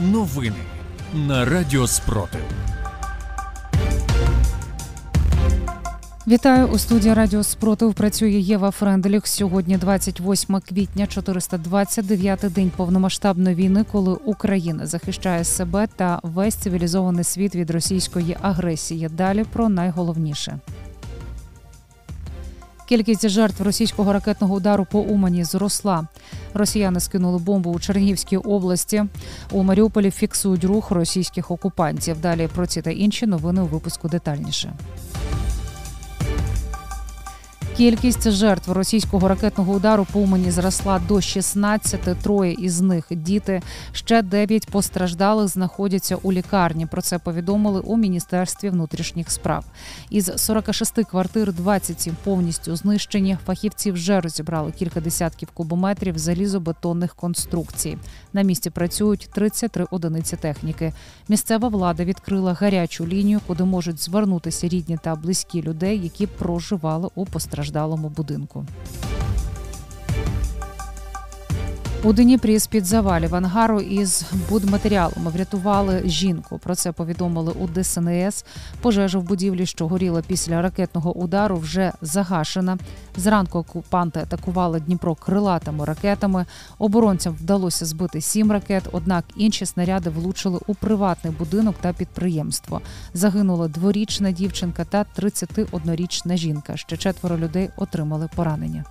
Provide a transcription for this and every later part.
Новини на Радіо Спротив. Вітаю у студії Радіо Спротив. Працює Єва Френделіх. Сьогодні 28 квітня, 429-й день повномасштабної війни, коли Україна захищає себе та весь цивілізований світ від російської агресії. Далі про найголовніше. Кількість жертв російського ракетного удару по Умані зросла. Росіяни скинули бомбу у Чернігівській області. У Маріуполі фіксують рух російських окупантів. Далі про ці та інші новини у випуску детальніше. Кількість жертв російського ракетного удару по Умані зросла до 16, Троє із них діти. Ще 9 постраждалих знаходяться у лікарні. Про це повідомили у міністерстві внутрішніх справ. Із 46 квартир 27 повністю знищені. Фахівці вже розібрали кілька десятків кубометрів залізобетонних конструкцій. На місці працюють 33 одиниці техніки. Місцева влада відкрила гарячу лінію, куди можуть звернутися рідні та близькі людей, які проживали у постраждалих постраждалому будинку. У Дніпрі з під завалів ангару із будматеріалами врятували жінку. Про це повідомили у ДСНС. Пожежа в будівлі, що горіла після ракетного удару, вже загашена. Зранку окупанти атакували Дніпро крилатими ракетами. Оборонцям вдалося збити сім ракет. Однак інші снаряди влучили у приватний будинок та підприємство. Загинула дворічна дівчинка та 31-річна жінка. Ще четверо людей отримали поранення.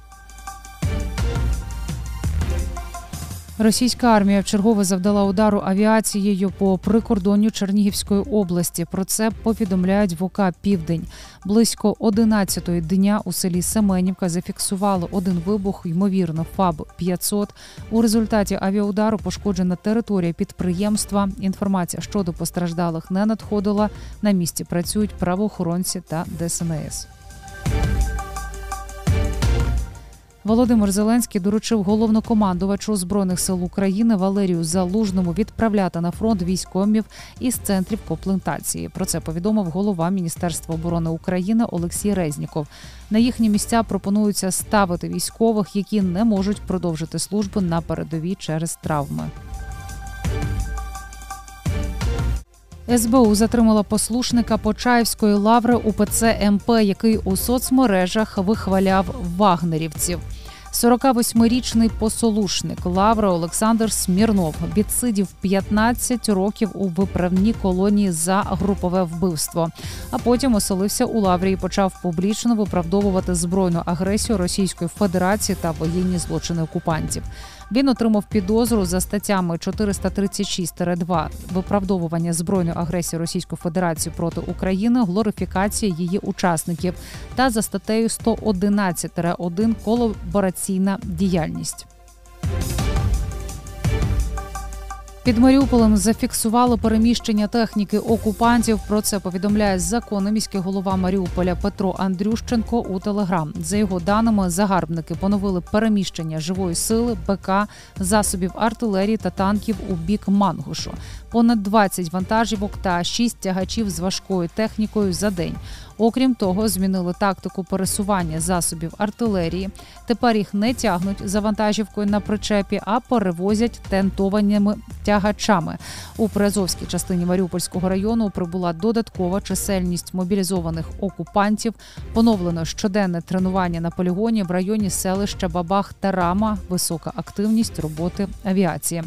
Російська армія вчергове завдала удару авіацією по прикордонню Чернігівської області. Про це повідомляють ВОК Південь. Близько 11-ї дня у селі Семенівка зафіксували один вибух, ймовірно, ФАБ 500 У результаті авіаудару пошкоджена територія підприємства. Інформація щодо постраждалих не надходила. На місці працюють правоохоронці та ДСНС. Володимир Зеленський доручив головнокомандувачу збройних сил України Валерію Залужному відправляти на фронт військомів із центрів комплектації. Про це повідомив голова Міністерства оборони України Олексій Резніков. На їхні місця пропонуються ставити військових, які не можуть продовжити службу на передовій через травми. СБУ затримала послушника Почаївської лаври УПЦ МП, який у соцмережах вихваляв вагнерівців. 48-річний посолушник Лавра Олександр Смірнов відсидів 15 років у виправній колонії за групове вбивство. А потім оселився у Лаврі і почав публічно виправдовувати збройну агресію Російської Федерації та воєнні злочини окупантів. Він отримав підозру за статтями 436-2 виправдовування збройної агресії Російської Федерації проти України, глорифікація її учасників та за статтею 111-1 колабораційна діяльність. Під Маріуполем зафіксували переміщення техніки окупантів. Про це повідомляє законний міський голова Маріуполя Петро Андрющенко у Телеграм. За його даними, загарбники поновили переміщення живої сили, БК, засобів артилерії та танків у бік Мангушу. Понад 20 вантажівок та 6 тягачів з важкою технікою за день. Окрім того, змінили тактику пересування засобів артилерії. Тепер їх не тягнуть за вантажівкою на причепі, а перевозять тентованими тягачами. У Приазовській частині Маріупольського району прибула додаткова чисельність мобілізованих окупантів. Поновлено щоденне тренування на полігоні в районі селища Бабах та Рама, висока активність роботи авіації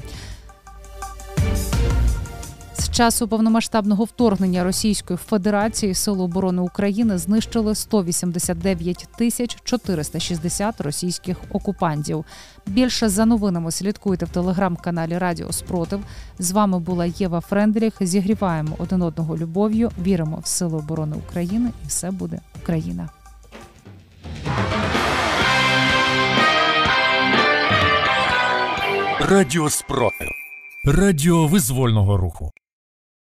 часу повномасштабного вторгнення Російської Федерації Сили оборони України знищили 189 тисяч 460 російських окупантів. Більше за новинами слідкуйте в телеграм-каналі Радіо Спротив. З вами була Єва Френдріх. Зігріваємо один одного любов'ю. Віримо в сили оборони України, і все буде Україна. Радіо Спротив. Радіо визвольного руху.